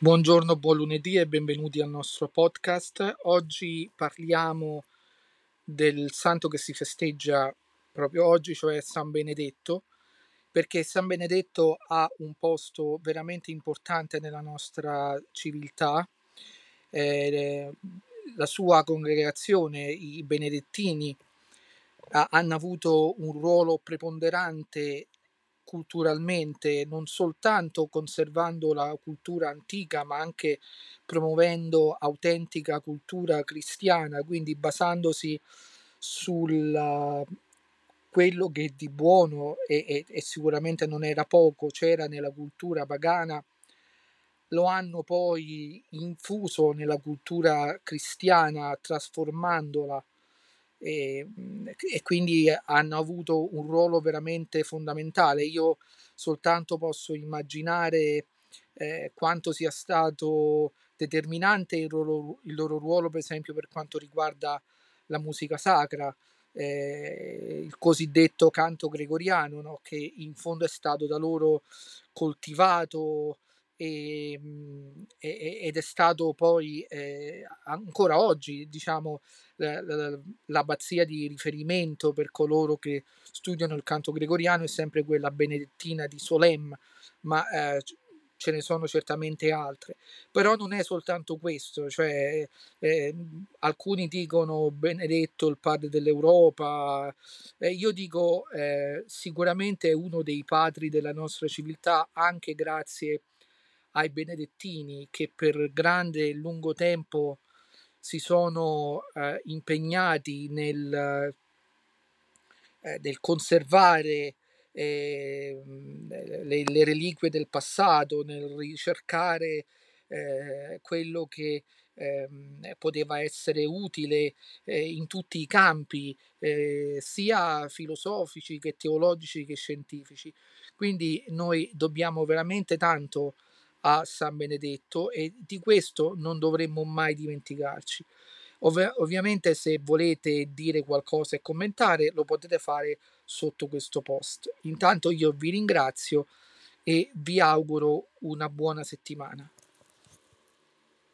Buongiorno, buon lunedì e benvenuti al nostro podcast. Oggi parliamo del santo che si festeggia proprio oggi, cioè San Benedetto, perché San Benedetto ha un posto veramente importante nella nostra civiltà. Eh, la sua congregazione, i benedettini, hanno avuto un ruolo preponderante culturalmente, non soltanto conservando la cultura antica, ma anche promuovendo autentica cultura cristiana, quindi basandosi su quello che di buono e, e, e sicuramente non era poco c'era nella cultura pagana, lo hanno poi infuso nella cultura cristiana, trasformandola e, ehm, e, quindi hanno avuto un ruolo veramente fondamentale. Io soltanto posso immaginare eh, quanto sia stato determinante il loro, il loro, ruolo, per esempio, per quanto riguarda la musica sacra, eh, il cosiddetto canto gregoriano, no? che in fondo è stato da loro coltivato e, e, ed è stato poi eh, ancora oggi, diciamo, l'abbazia di riferimento per coloro che studiano il canto gregoriano è sempre quella benedettina di Solem, ma eh, ce ne sono certamente altre. Però non è soltanto questo, cioè eh, alcuni dicono benedetto il padre dell'Europa, eh, io dico eh, sicuramente è uno dei padri della nostra civiltà anche grazie ai benedettini che per grande e lungo tempo si sono eh, impegnati nel, eh, nel conservare eh, le, le, reliquie del passato, nel ricercare eh, quello che ehm, poteva essere utile eh, in tutti i campi, eh, sia filosofici che teologici che scientifici. Quindi noi dobbiamo veramente tanto a San Benedetto e di questo non dovremmo mai dimenticarci. Ov- ovviamente se volete dire qualcosa e commentare lo potete fare sotto questo post. Intanto io vi ringrazio e vi auguro una buona settimana.